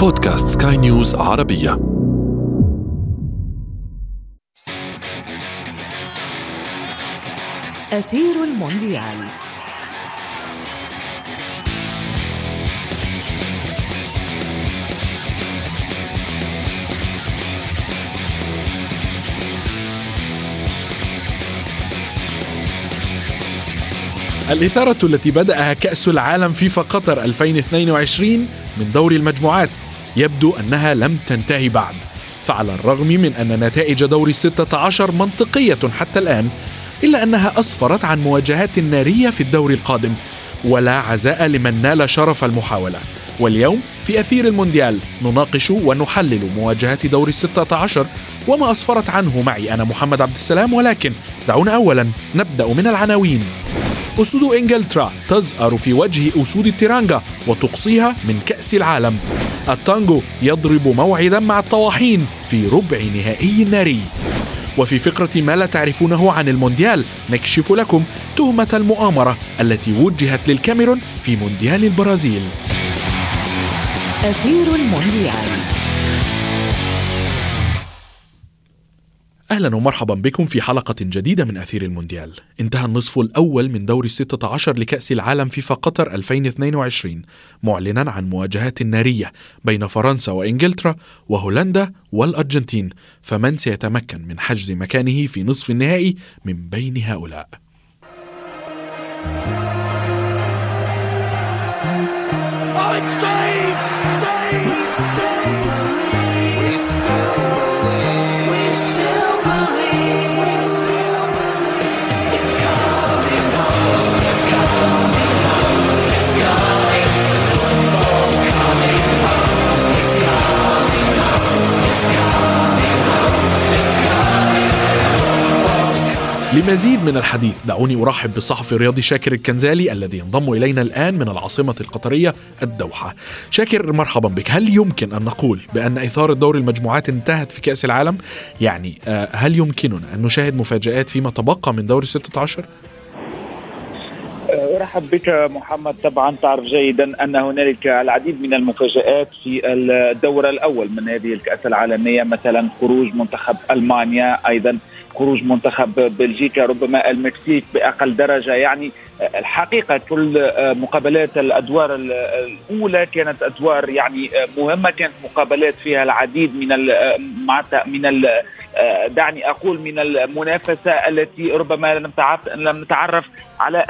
بودكاست سكاي نيوز عربية. أثير المونديال. الإثارة التي بدأها كأس العالم فيفا قطر 2022 من دور المجموعات يبدو أنها لم تنتهي بعد. فعلى الرغم من أن نتائج دور الستة عشر منطقية حتى الآن إلا أنها أسفرت عن مواجهات نارية في الدور القادم ولا عزاء لمن نال شرف المحاولة واليوم في أثير المونديال نناقش ونحلل مواجهات دور الستة عشر وما أسفرت عنه معي أنا محمد عبد السلام ولكن دعونا أولا نبدأ من العناوين. أسود إنجلترا تزأر في وجه أسود التيرانجا وتقصيها من كأس العالم. التانجو يضرب موعدا مع الطواحين في ربع نهائي ناري وفي فقرة ما لا تعرفونه عن المونديال نكشف لكم تهمة المؤامرة التي وجهت للكاميرون في مونديال البرازيل. أثير المونديال. أهلا ومرحبا بكم في حلقة جديدة من أثير المونديال. انتهى النصف الأول من دور الستة عشر لكأس العالم فيفا قطر 2022 معلنا عن مواجهات نارية بين فرنسا وإنجلترا وهولندا والأرجنتين فمن سيتمكن من حجز مكانه في نصف النهائي من بين هؤلاء؟ لمزيد من الحديث دعوني أرحب بالصحفي الرياضي شاكر الكنزالي الذي ينضم إلينا الآن من العاصمة القطرية الدوحة. شاكر مرحبا بك، هل يمكن أن نقول بأن اثاره دور المجموعات انتهت في كأس العالم؟ يعني آه، هل يمكننا أن نشاهد مفاجآت فيما تبقى من دور الستة عشر؟ أرحب بك محمد طبعا تعرف جيدا أن هنالك العديد من المفاجآت في الدور الأول من هذه الكأس العالمية مثلا خروج منتخب ألمانيا أيضا خروج منتخب بلجيكا ربما المكسيك بأقل درجة يعني الحقيقة كل مقابلات الأدوار الأولى كانت أدوار يعني مهمة كانت مقابلات فيها العديد من من دعني أقول من المنافسة التي ربما لم لم نتعرف على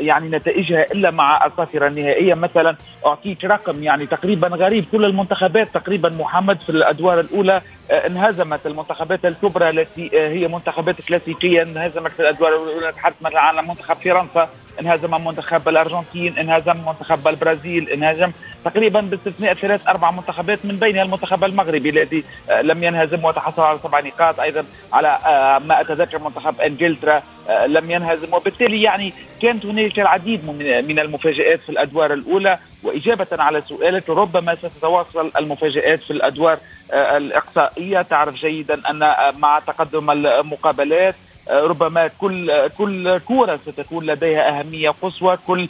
يعني نتائجها إلا مع الصافرة النهائية. مثلا أعطيك رقم يعني تقريبا غريب كل المنتخبات تقريبا محمد في الأدوار الأولى انهزمت المنتخبات الكبرى التي هي منتخبات كلاسيكية انهزمت في الأدوار الأولى نتحدث مثلا عن منتخب فرنسا. انهزم منتخب الأرجنتين انهزم منتخب البرازيل انهزم تقريبا باستثناء ثلاث أربع منتخبات من بينها المنتخب المغربي الذي لم ينهزم وتحصل على سبع نقاط أيضا على ما أتذكر منتخب إنجلترا لم ينهزم. وبالتالي يعني كانت هناك العديد من المفاجآت في الأدوار الأولى. وإجابة على سؤالك ربما ستتواصل المفاجآت في الأدوار الإقصائية. تعرف جيدا أن مع تقدم المقابلات ربما كل كل كورة ستكون لديها أهمية قصوى كل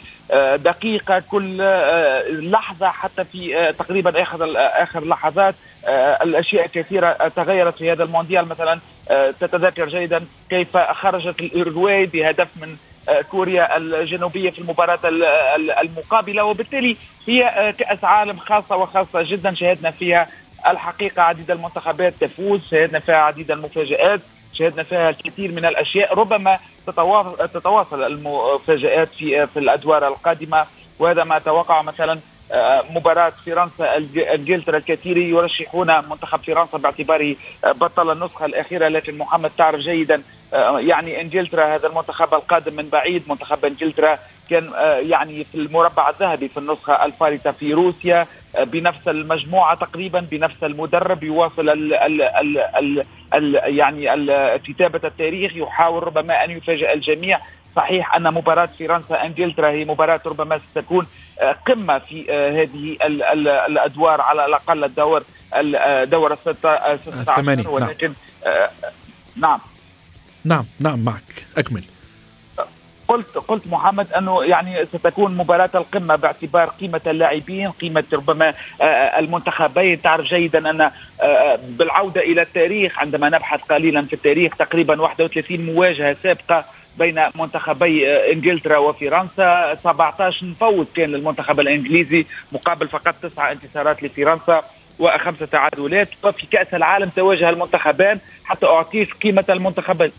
دقيقة كل لحظة حتى في تقريبا آخر آخر لحظات الأشياء كثيرة تغيرت في هذا المونديال. مثلا تتذكر جيدا كيف خرجت الاورجواي بهدف من كوريا الجنوبية في المباراة المقابلة. وبالتالي هي كأس عالم خاصة وخاصة جدا شاهدنا فيها الحقيقة عديد المنتخبات تفوز شاهدنا فيها عديد المفاجآت. شاهدنا فيها الكثير من الأشياء. ربما تتواصل المفاجآت في في الأدوار القادمة وهذا ما توقع مثلا مباراة فرنسا إنجلترا الكثير يرشحون منتخب فرنسا باعتباره بطل النسخة الأخيرة لكن محمد تعرف جيدا يعني إنجلترا هذا المنتخب القادم من بعيد منتخب إنجلترا كان يعني في المربع الذهبي في النسخة الفارطة في روسيا بنفس المجموعة تقريبا بنفس المدرب يواصل ال ال ال ال ال يعني كتابة التاريخ يحاول ربما أن يفاجئ الجميع. صحيح أن مباراة فرنسا إنجلترا هي مباراة ربما ستكون قمة في هذه الأدوار على الأقل الدور الدور الستة 16 ولكن نعم. نعم نعم معك. أكمل. قلت قلت محمد أنه يعني ستكون مباراة القمة باعتبار قيمة اللاعبين قيمة ربما المنتخبين. تعرف جيدا أن بالعودة إلى التاريخ عندما نبحث قليلا في التاريخ تقريبا 31 مواجهة سابقة بين منتخبي إنجلترا وفرنسا. 17 مفوز كان للمنتخب الإنجليزي مقابل فقط تسعه انتصارات لفرنسا وخمسة تعادلات وفي كأس العالم تواجه المنتخبان حتى اعطيك قيمة المنتخبين.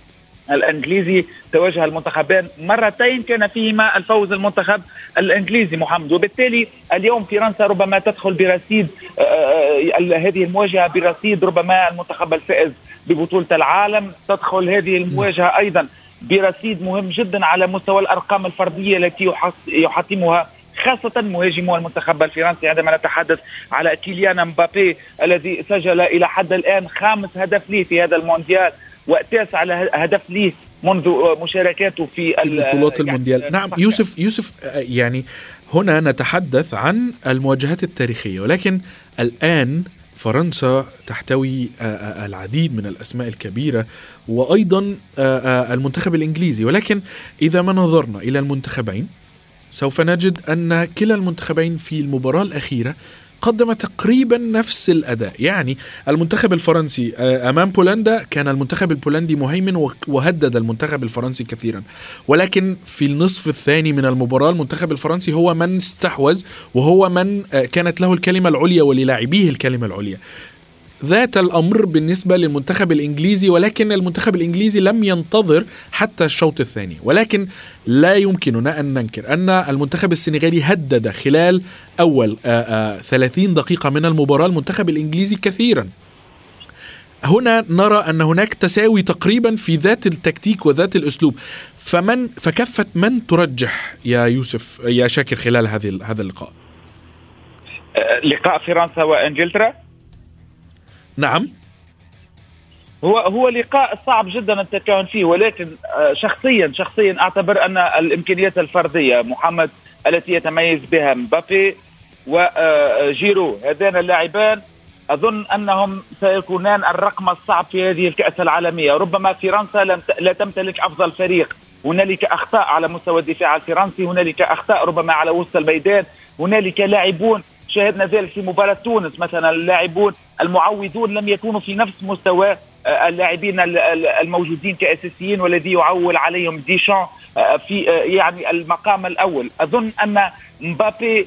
الإنجليزي تواجه المنتخبان مرتين كان فيهما الفوز المنتخب الإنجليزي محمد. وبالتالي اليوم فرنسا ربما تدخل برصيد آه، آه، هذه المواجهة برصيد ربما المنتخب الفائز ببطولة العالم. تدخل هذه المواجهة أيضا برصيد مهم جدا على مستوى الأرقام الفردية التي يحطمها خاصة مهاجمو المنتخب الفرنسي عندما نتحدث على كيليان مبابي الذي سجل إلى حد الآن خامس هدف لي في هذا المونديال. وتاسع هدف ليه منذ مشاركاته في بطولات يعني المونديال. نعم يوسف يوسف يعني هنا نتحدث عن المواجهات التاريخية ولكن الآن فرنسا تحتوي العديد من الأسماء الكبيرة وأيضا المنتخب الإنجليزي. ولكن إذا ما نظرنا إلى المنتخبين سوف نجد أن كلا المنتخبين في المباراة الأخيرة قدم تقريبا نفس الأداء. يعني المنتخب الفرنسي آه، أمام بولندا كان المنتخب البولندي مهيمن وهدد المنتخب الفرنسي كثيرا. ولكن في النصف الثاني من المباراة المنتخب الفرنسي هو من استحوذ وهو من آه، كانت له الكلمة العليا وللاعبيه الكلمة العليا. ذات الأمر بالنسبة للمنتخب الإنجليزي ولكن المنتخب الإنجليزي لم ينتظر حتى الشوط الثاني. ولكن لا يمكننا أن ننكر أن المنتخب السنغالي هدد خلال أول آآ آآ 30 دقيقة من المباراة المنتخب الإنجليزي كثيرا. هنا نرى أن هناك تساوي تقريبا في ذات التكتيك وذات الأسلوب. فمن فكفه من ترجح يا يوسف يا شاكر خلال هذه هذا اللقاء؟ لقاء فرنسا وإنجلترا؟ نعم. هو هو لقاء صعب جدا التكهن فيه ولكن آه، شخصيا شخصيا أعتبر أن الإمكانيات الفردية محمد التي يتميز بها مبابي وجيرو آه، هذان اللاعبان أظن أنهم سيكونان الرقم الصعب في هذه الكأس العالمية. ربما فرنسا لا تمتلك أفضل فريق. هنالك أخطاء على مستوى الدفاع الفرنسي هنالك أخطاء ربما على وسط الميدان هنالك لاعبون شاهدنا ذلك في مباراة تونس. مثلا اللاعبون المعوضون لم يكونوا في نفس مستوى آه، اللاعبين الموجودين كأساسيين والذي يعول عليهم ديشان آه، في آه، يعني المقام الأول. أظن أن مبابي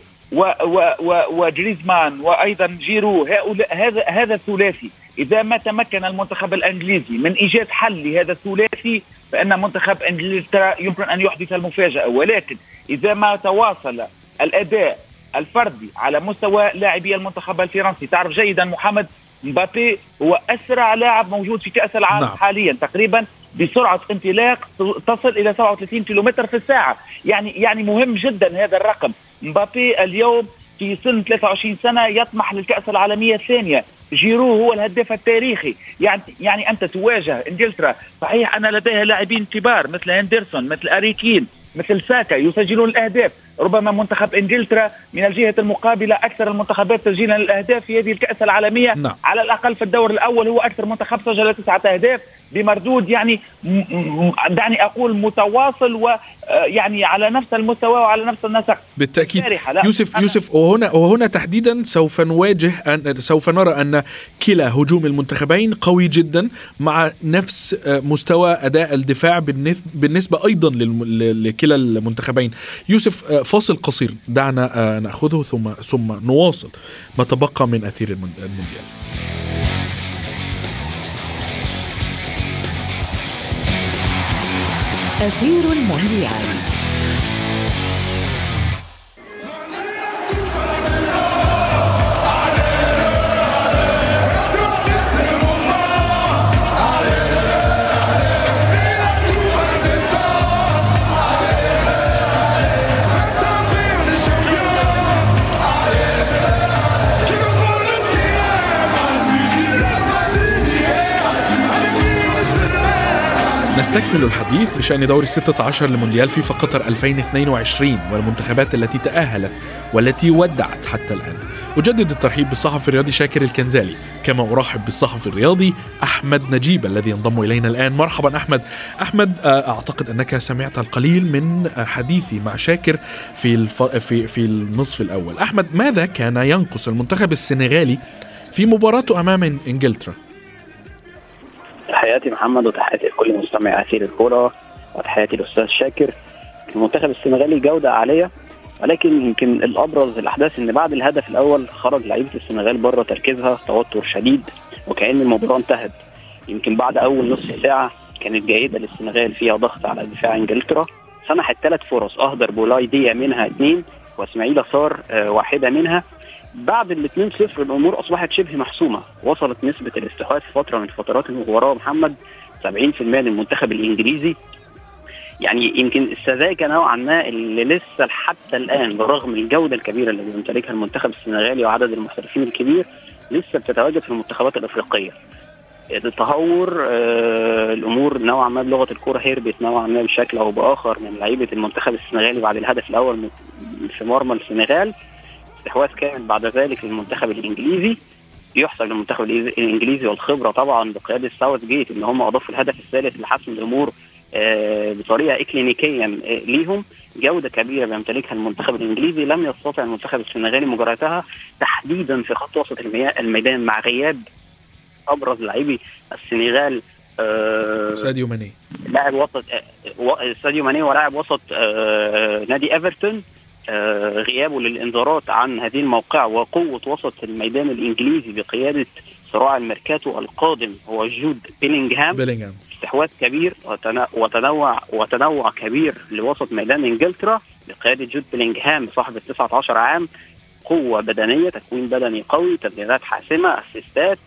وجريزمان وأيضا جيرو هؤلاء هذا هذا الثلاثي إذا ما تمكن المنتخب الإنجليزي من إيجاد حل لهذا الثلاثي فإن منتخب إنجلترا يمكن أن يحدث المفاجأة. ولكن إذا ما تواصل الأداء الفردي على مستوى لاعبي المنتخب الفرنسي. تعرف جيدا محمد مبابي هو أسرع لاعب موجود في كأس العالم نعم. حاليا تقريبا بسرعة انطلاق تصل إلى 37 كيلومتر في الساعة. يعني يعني مهم جدا هذا الرقم. مبابي اليوم في سن 23 سنة يطمح للكأس العالمية الثانية. جيرو هو الهداف التاريخي. يعني يعني أنت تواجه إنجلترا. صحيح أن لديها لاعبين كبار مثل هندرسون مثل أريكين مثل ساكا يسجلون الأهداف. ربما منتخب إنجلترا من الجهة المقابلة أكثر المنتخبات تسجيلا للأهداف في هذه الكأس العالمية. نعم. على الأقل في الدور الأول هو أكثر منتخب سجل تسعة أهداف بمردود يعني دعني أقول متواصل ويعني على نفس المستوى وعلى نفس النسق. بالتأكيد. يوسف يوسف وهنا وهنا تحديدا سوف نواجه أن سوف نرى أن كلا هجوم المنتخبين قوي جدا مع نفس مستوى أداء الدفاع بالنسبة أيضا لكلا المنتخبين. يوسف فاصل قصير. دعنا نأخذه ثم ثم نواصل ما تبقى من أثير المونديال. أثير المونديال. نستكمل الحديث بشأن دور الستة عشر لمونديال فيفا قطر 2022 والمنتخبات التي تأهلت والتي ودعت حتى الآن. أجدد الترحيب بالصحفي الرياضي شاكر الكنزالي. كما أرحب بالصحفي الرياضي أحمد نجيب الذي ينضم إلينا الآن. مرحبا أحمد. أحمد آه، أعتقد أنك سمعت القليل من حديثي مع شاكر في, الف... في, في النصف الأول. أحمد ماذا كان ينقص المنتخب السنغالي في مباراته أمام إنجلترا؟ تحياتي محمد وتحياتي لكل مستمع اثير الكوره وتحياتي للأستاذ شاكر. المنتخب السنغالي جودة عالية ولكن يمكن الأبرز الأحداث إن بعد الهدف الأول خرج لعيبة السنغال بره تركيزها توتر شديد وكأن المباراه انتهت. يمكن بعد أول نصف ساعة كانت جيدة للسنغال فيها ضغط على دفاع إنجلترا سمحت ثلاث فرص أهدر بولاي دي منها اثنين واسماعيل صار آه، واحدة منها. بعد ال 2-0 الأمور أصبحت شبه محسومة. وصلت نسبة الاستحواذ في فترة من فترات المباراه محمد 70% للمنتخب الإنجليزي. يعني يمكن السذاجة نوعا ما اللي لسه حتى الآن برغم الجودة الكبيرة اللي بيمتلكها المنتخب السنغالي وعدد المحترفين الكبير لسه بتتواجد في المنتخبات الأفريقية. التهور آه الأمور نوعا ما بلغة الكورة هربت نوعا ما بشكل أو بآخر من لعيبة المنتخب السنغالي بعد الهدف الأول في مرمى السنغال. استحواذ كامل بعد ذلك للمنتخب الإنجليزي. يحسب للمنتخب الإنجليزي والخبرة طبعا بقيادة ساوث جيت ان هم أضافوا الهدف الثالث لحسم الأمور آه، بطريقة اكلينيكيا ليهم. جودة كبيرة بيمتلكها المنتخب الإنجليزي. لم يستطع المنتخب السنغالي مجاراتها تحديدا في خط وسط الميدان مع غياب أبرز لاعبي السنغال آه ساديو ماني. لاعب وسط آه ساديو ماني ولاعب وسط آه نادي إيفرتون غيابه للانذارات عن هذه الموقع وقوة وسط الميدان الإنجليزي بقيادة صراع الميركاتو القادم هو جود بيلينغهام. بيلينغهام. استحواذ كبير وتنوع وتنوع كبير لوسط ميدان إنجلترا بقيادة جود بيلينغهام صاحب ال 19 عام. قوة بدنية تكوين بدني قوي تمريرات حاسمة أسيستات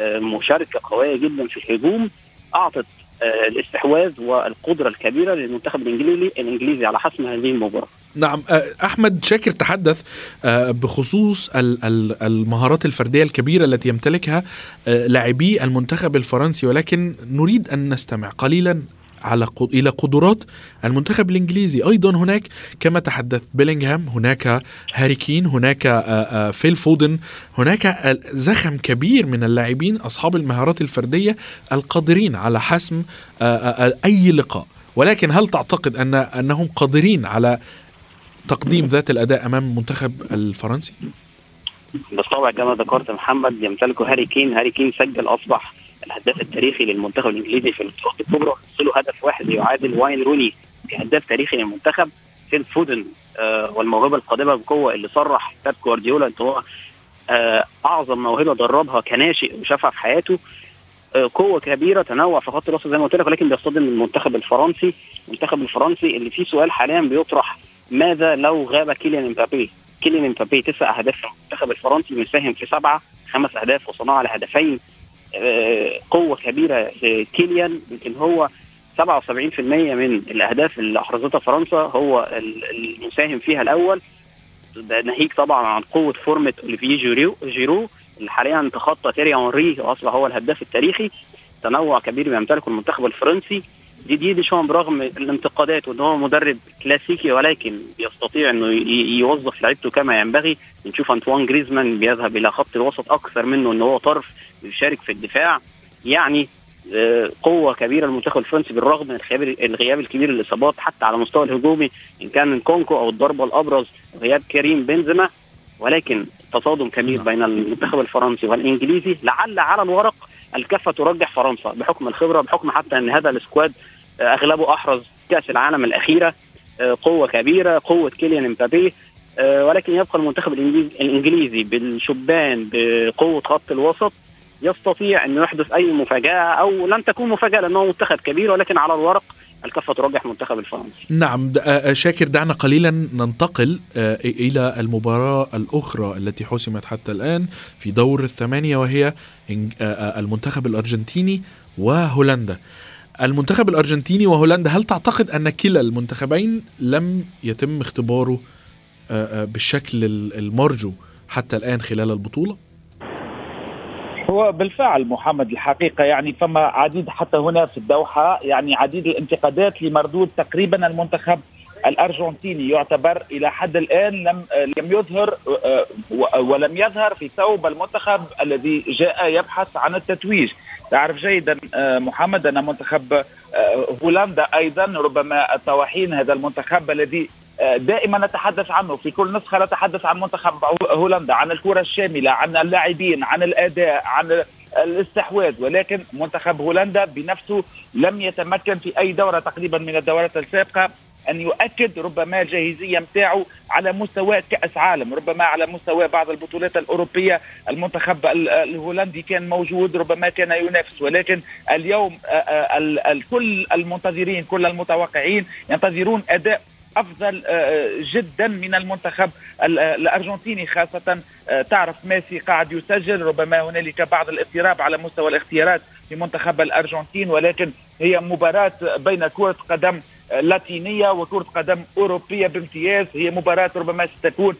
مشاركة قوية جدا في الهجوم أعطت آه، الاستحواذ والقدرة الكبيرة للمنتخب الإنجليزي الإنجليزي على حسم هذه المباراة. نعم آه، أحمد شاكر تحدث آه، بخصوص المهارات الفردية الكبيرة التي يمتلكها آه، لاعبي المنتخب الفرنسي ولكن نريد أن نستمع قليلا. على إلى قدرات المنتخب الإنجليزي. أيضا هناك كما تحدث بيلينغهام هناك هاري كين هناك فيل فودن هناك زخم كبير من اللاعبين أصحاب المهارات الفردية القادرين على حسم أي لقاء. ولكن هل تعتقد ان أنهم قادرين على تقديم ذات الأداء أمام المنتخب الفرنسي؟ بالطبع كما ذكرت محمد يمتلكه هاري كين، هاري كين سجل أصبح الهداف التاريخي للمنتخب الإنجليزي في البطولات الكبرى له هدف واحد يعادل واين روني كهداف تاريخي للمنتخب. فيل فودن آه والموهبة القادمة بقوة اللي صرح بيب جوارديولا إن هو آه أعظم موهبة دربها كناشئ وشافها في حياته. آه قوة كبيرة تنوع في خط الوسط زي ما قلت لك ولكن بيصطدم المنتخب الفرنسي. المنتخب الفرنسي اللي فيه سؤال حاليا بيطرح ماذا لو غاب كيليان إمبابي؟ كيليان إمبابي تسع أهداف في المنتخب الفرنسي مساهم في سبعة خمس أهداف وصناعة لهدفين. قوة كبيرة كيليان يمكن هو 77% من الأهداف اللي أحرزتها فرنسا هو المساهم فيها الأول. ناهيك طبعا عن قوة فورمة اوليفيه جيرو جيرو اللي حاليا تخطى تيري هنري وأصبح هو الهداف التاريخي. تنوع كبير بيمتلكه المنتخب الفرنسي. دي ديشان برغم الانتقادات وإن هو مدرب كلاسيكي ولكن يستطيع إنه يوظف لعيبته كما ينبغي. نشوف أنطوان جريزمان بيذهب إلى خط الوسط أكثر منه إن هو طرف يشارك في الدفاع. يعني آه، قوة كبيرة المنتخب الفرنسي بالرغم من الغياب الكبير للإصابات حتى على المستوى الهجومي إن كان نكونكو أو الضربه الأبرز غياب كريم بنزيما. ولكن تصادم كبير نعم. بين المنتخب الفرنسي والإنجليزي. لعل على الورق الكفة ترجح فرنسا بحكم الخبرة بحكم حتى إن هذا السكواد أغلبه أحرز كأس العالم الأخيرة. آه، قوة كبيرة قوة كيليان إمبابي. آه، ولكن يبقى المنتخب الإنجليزي بالشبان بقوة خط الوسط يستطيع انه يحدث أي مفاجأة أو لن تكون مفاجأة لأنه منتخب كبير ولكن على الورق الكفة ترجح منتخب الفرنسي. نعم آه، شاكر دعنا قليلا ننتقل إلى المباراة الأخرى التي حسمت حتى الآن في دور الثمانية وهي المنتخب الأرجنتيني وهولندا. المنتخب الأرجنتيني وهولندا هل تعتقد أن كلا المنتخبين لم يتم اختباره آه، آه، بالشكل المرجو حتى الآن خلال البطولة؟ هو بالفعل محمد الحقيقة يعني فما عديد حتى هنا في الدوحة يعني عديد الانتقادات لمردود تقريبا المنتخب الأرجنتيني يعتبر إلى حد الآن لم لم يظهر ولم يظهر في ثوب المنتخب الذي جاء يبحث عن التتويج. تعرف جيدا محمد أن منتخب هولندا أيضا ربما الطواحين هذا المنتخب الذي دائما نتحدث عنه. في كل نسخة نتحدث عن منتخب هولندا عن الكرة الشاملة عن اللاعبين عن الأداء عن الاستحواذ. ولكن منتخب هولندا بنفسه لم يتمكن في أي دورة تقريبا من الدورات السابقة. أن يؤكد ربما الجاهزيه نتاعو على مستوى كأس عالم ربما على مستوى بعض البطولات الأوروبية. المنتخب الهولندي كان موجود ربما كان ينافس ولكن اليوم كل المنتظرين كل المتوقعين ينتظرون أداء أفضل جدا من المنتخب الأرجنتيني خاصة تعرف ميسي قاعد يسجل ربما هنالك بعض الاضطراب على مستوى الاختيارات في منتخب الأرجنتين ولكن هي مباراة بين كرة قدم لاتينية وكرة قدم أوروبية بامتياز. هي مباراة ربما ستكون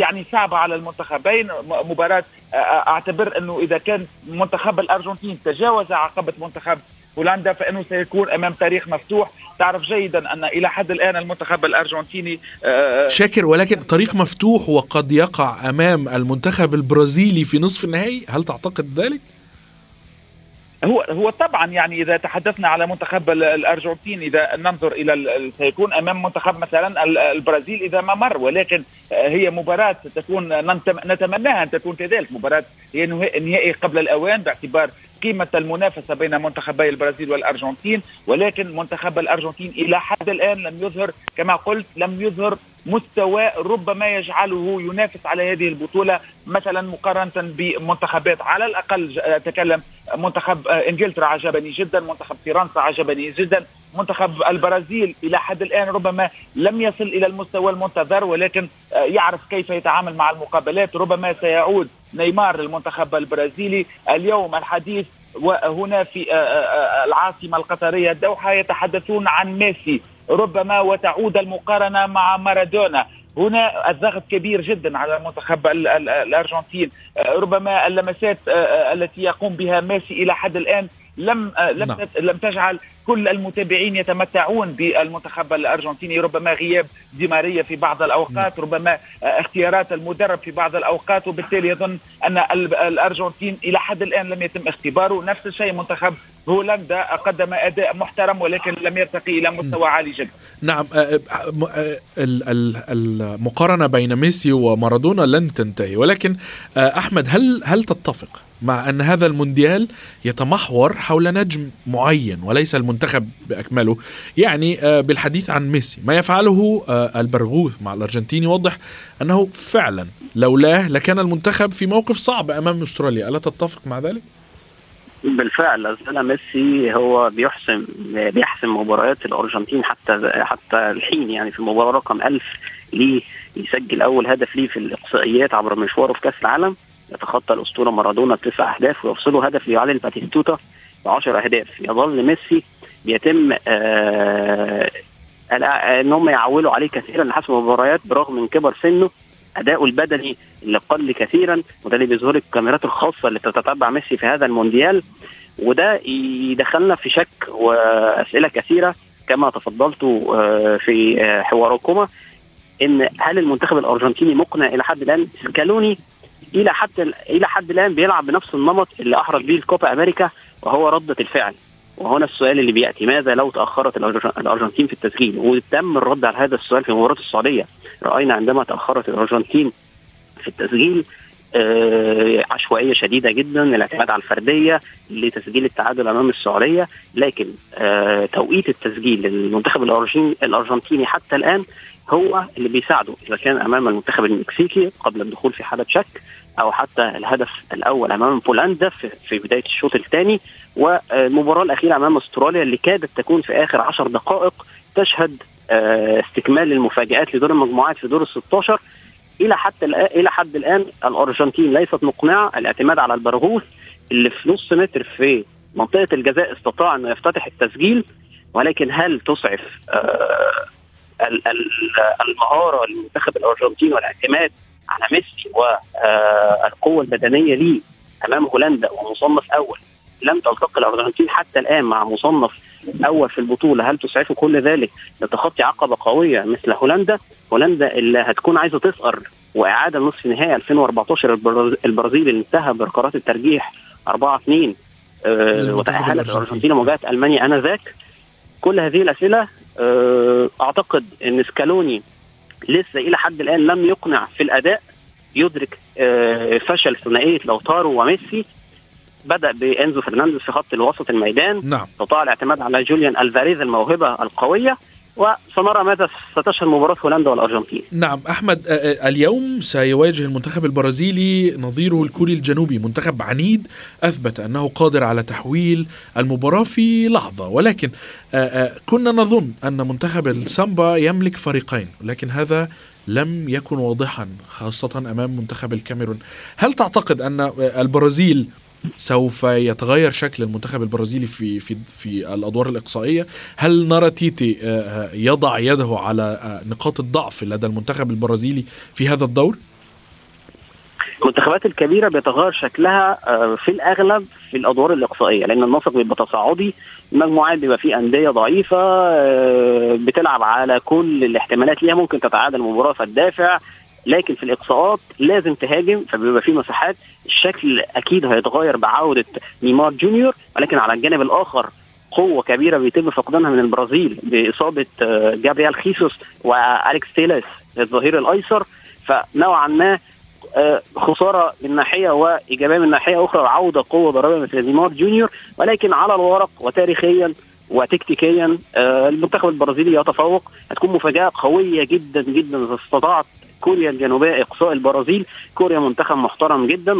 يعني صعبة على المنتخبين. مباراة أعتبر أنه إذا كان منتخب الأرجنتين تجاوز عقبة منتخب هولندا فإنه سيكون أمام تاريخ مفتوح. تعرف جيدا أن إلى حد الآن المنتخب الأرجنتيني شاكر ولكن طريق مفتوح وقد يقع أمام المنتخب البرازيلي في نصف النهائي. هل تعتقد ذلك؟ هو هو طبعا يعني إذا تحدثنا على منتخب الأرجنتين إذا ننظر إلى سيكون أمام منتخب مثلا البرازيل إذا ما مر ولكن هي مباراة تكون نتمناها أن تكون كذلك. مباراة هي نهائي قبل الأوان باعتبار قيمة المنافسة بين منتخبي البرازيل والأرجنتين ولكن منتخب الأرجنتين إلى حد الآن لم يظهر كما قلت لم يظهر مستوى ربما يجعله ينافس على هذه البطولة مثلا مقارنة بمنتخبات على الأقل أتكلم منتخب إنجلترا عجبني جدا منتخب فرنسا عجبني جدا منتخب البرازيل إلى حد الآن ربما لم يصل إلى المستوى المنتظر ولكن يعرف كيف يتعامل مع المقابلات ربما سيعود نيمار للمنتخب البرازيلي. اليوم الحديث وهنا في العاصمة القطرية الدوحة يتحدثون عن ميسي. ربما وتعود المقارنة مع مارادونا. هنا الضغط كبير جدا على المنتخب الأرجنتين. ربما اللمسات التي يقوم بها ميسي إلى حد الآن لم لم نعم. لم تجعل كل المتابعين يتمتعون بالمنتخب الأرجنتيني. ربما غياب دي ماريا في بعض الأوقات ربما اختيارات المدرب في بعض الأوقات. وبالتالي يظن أن الأرجنتين إلى حد الآن لم يتم اختباره. نفس الشيء منتخب هولندا قدم أداء محترم ولكن لم يرتقي إلى مستوى عالي جدا. نعم المقارنة بين ميسي ومارادونا لن تنتهي. ولكن أحمد هل هل تتفق مع أن هذا المونديال يتمحور حول نجم معين وليس المنتخب بأكمله؟ يعني بالحديث عن ميسي ما يفعله البرغوث مع الأرجنتين يوضح أنه فعلا لولاه لكان المنتخب في موقف صعب أمام أستراليا. ألا تتفق مع ذلك؟ بالفعل لازال ميسي هو بيحسم بيحسم مباريات الأرجنتين حتى حتى الحين. يعني في المباراة رقم 1000 ليه يسجل أول هدف ليه في الإقصائيات عبر مشواره في كأس العالم. يتخطى الأسطورة مارادونا بتسع أهداف ويفصله هدف ليعادل باتيستوتا ب 10 أهداف. يظل ميسي بيتم آه إن هم يعولوا عليه كثيرا لحسم المباريات برغم من كبر سنه. اداؤه البدني اللي قل كثيرا وده اللي بيظهر الكاميرات الخاصة اللي تتتبع ميسي في هذا المونديال. وده يدخلنا في شك وأسئلة كثيرة كما تفضلتوا آه في آه حواركما. إن هل المنتخب الأرجنتيني مقنع إلى حد الآن؟ سكالوني إلى حد إلى حد الآن بيلعب بنفس النمط اللي أحرز به الكوبا أمريكا وهو ردة الفعل. وهنا السؤال اللي بيأتي ماذا لو تأخرت الأرجنتين في التسجيل؟ وتم الرد على هذا السؤال في مباراه السعودية. رأينا عندما تأخرت الأرجنتين في التسجيل آه عشوائية شديدة جدا الاعتماد على الفردية لتسجيل التعادل أمام السعودية. لكن آه توقيت التسجيل للمنتخب الأرجنتيني حتى الآن هو اللي بيساعده إذا كان أمام المنتخب المكسيكي قبل الدخول في حالة شك. أو حتى الهدف الأول أمام بولندا في, بداية الشوط الثاني والمباراة الأخيرة أمام أستراليا اللي كادت تكون في آخر عشر دقائق تشهد استكمال المفاجآت لدور المجموعات في دور ال 16 إلى حتى إلى حد الآن الأرجنتين ليست مقنعة الاعتماد على البرغوث اللي في نص متر في منطقة الجزاء استطاع انه يفتتح التسجيل. ولكن هل تسعف المهارة للمنتخب الارجنتيني والاعتماد على ميسي والقوة البدنية ليه أمام هولندا ومصنف أول. لم تلتقي الأرجنتين حتى الآن مع مصنف أول في البطولة. هل تسعف كل ذلك لتخطي عقبة قوية مثل هولندا؟ هولندا اللي هتكون عايزة تثأر وإعادة نصف نهائي 2014 البرازيل اللي انتهى بركلات الترجيح 4 2 أه وتاهلت الأرجنتين. لمواجهه ألمانيا آنذاك. كل هذه الأسئلة أه أعتقد إن سكالوني لسه إلى حد الآن لم يقنع في الأداء يدرك أه فشل ثنائيه لوتارو وميسي. بدأ بإنزو فرنانديز في خط الوسط الميدان. نعم. استطاع الاعتماد على جوليان ألفاريز الموهبة القوية. وسنرى ماذا ستشهد مباراة هولندا والأرجنتين. نعم أحمد اليوم سيواجه المنتخب البرازيلي نظيره الكوري الجنوبي. منتخب عنيد أثبت أنه قادر على تحويل المباراة في لحظة. ولكن كنا نظن أن منتخب السامبا يملك فريقين لكن هذا لم يكن واضحا خاصة أمام منتخب الكاميرون. هل تعتقد أن البرازيل سوف يتغير شكل المنتخب البرازيلي في في في الأدوار الإقصائية. هل نرى تيتي يضع يده على نقاط الضعف لدى المنتخب البرازيلي في هذا الدور؟ المنتخبات الكبيرة بيتغير شكلها في الأغلب في الأدوار الإقصائية لأن النسق بيبقى تصاعدي المجموعات بيبقى فيه أندية ضعيفة بتلعب على كل الاحتمالات ليها ممكن تتعادل مباراة فتدافع لكن في الاقصاءات لازم تهاجم فبيبقى في مساحات. الشكل أكيد هيتغير بعودة نيمار جونيور ولكن على الجانب الآخر قوة كبيرة بيتم فقدانها من البرازيل بإصابة جابريال خيسوس وأليكس تيلاس الظهير الأيسر. فنوعا ما خسارة من ناحية وايجابيه من ناحية أخرى عودة قوة ضربيه مثل نيمار جونيور. ولكن على الورق وتاريخيا وتكتيكيا المنتخب البرازيلي يتفوق. هتكون مفاجاه قوية جدا جدا إذا استطاعت كوريا الجنوبية إقصاء البرازيل. كوريا منتخب محترم جدا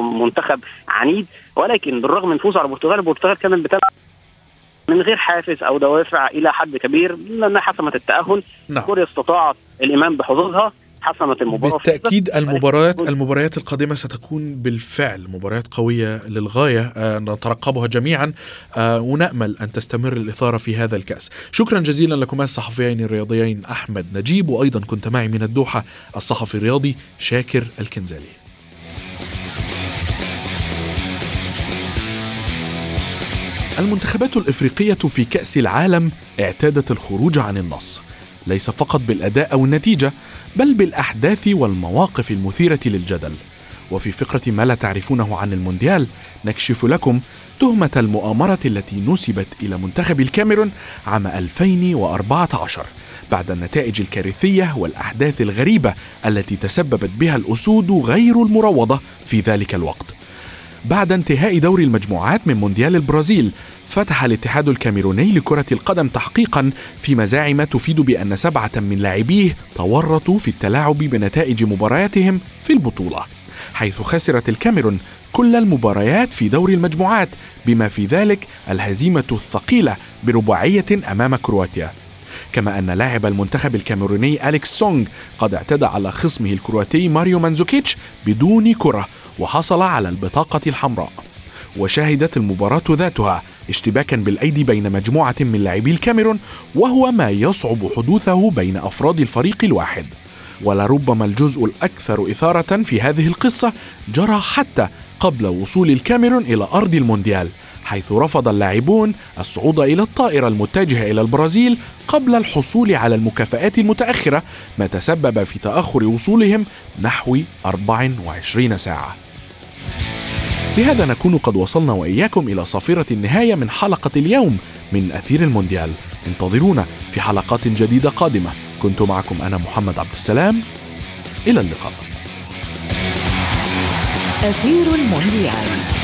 منتخب عنيد. ولكن بالرغم من فوز على البرتغال البرتغال كانت بتلعب من غير حافز أو دوافع إلى حد كبير لأنها حسمت التأهل. نعم. كوريا استطاعت الإيمان بحظوظها. حسمت المباراة. بالتأكيد المباريات المباريات القادمة ستكون بالفعل مباريات قوية للغاية آه نترقبها جميعا آه ونأمل أن تستمر الإثارة في هذا الكأس. شكرا جزيلا لكما الصحفيين الرياضيين أحمد نجيب وأيضا كنت معي من الدوحة الصحفي الرياضي شاكر الكنزالي. المنتخبات الإفريقية في كأس العالم اعتادت الخروج عن النص. ليس فقط بالأداء أو النتيجه بل بالأحداث والمواقف المثيرة للجدل. وفي فقرة ما لا تعرفونه عن المونديال نكشف لكم تهمة المؤامرة التي نسبت إلى منتخب الكاميرون عام 2014 بعد النتائج الكارثية والأحداث الغريبة التي تسببت بها الأسود غير المروضة في ذلك الوقت. بعد انتهاء دور المجموعات من مونديال البرازيل فتح الاتحاد الكاميروني لكرة القدم تحقيقا في مزاعم تفيد بأن سبعة من لاعبيه تورطوا في التلاعب بنتائج مبارياتهم في البطولة حيث خسرت الكاميرون كل المباريات في دور المجموعات بما في ذلك الهزيمة الثقيلة برباعية أمام كرواتيا. كما أن لاعب المنتخب الكاميروني أليكس سونغ قد اعتدى على خصمه الكرواتي ماريو مانزوكيتش بدون كرة وحصل على البطاقة الحمراء. وشهدت المباراة ذاتها اشتباكا بالأيدي بين مجموعة من لاعبي الكاميرون وهو ما يصعب حدوثه بين أفراد الفريق الواحد. ولربما الجزء الأكثر إثارة في هذه القصة جرى حتى قبل وصول الكاميرون إلى أرض المونديال حيث رفض اللاعبون الصعود إلى الطائرة المتجهة إلى البرازيل قبل الحصول على المكافآت المتأخرة ما تسبب في تأخر وصولهم نحو 24 ساعة. بهذا نكون قد وصلنا وإياكم إلى صافرة النهاية من حلقة اليوم من أثير المونديال. انتظرونا في حلقات جديدة قادمة. كنت معكم أنا محمد عبد السلام. إلى اللقاء. أثير المونديال.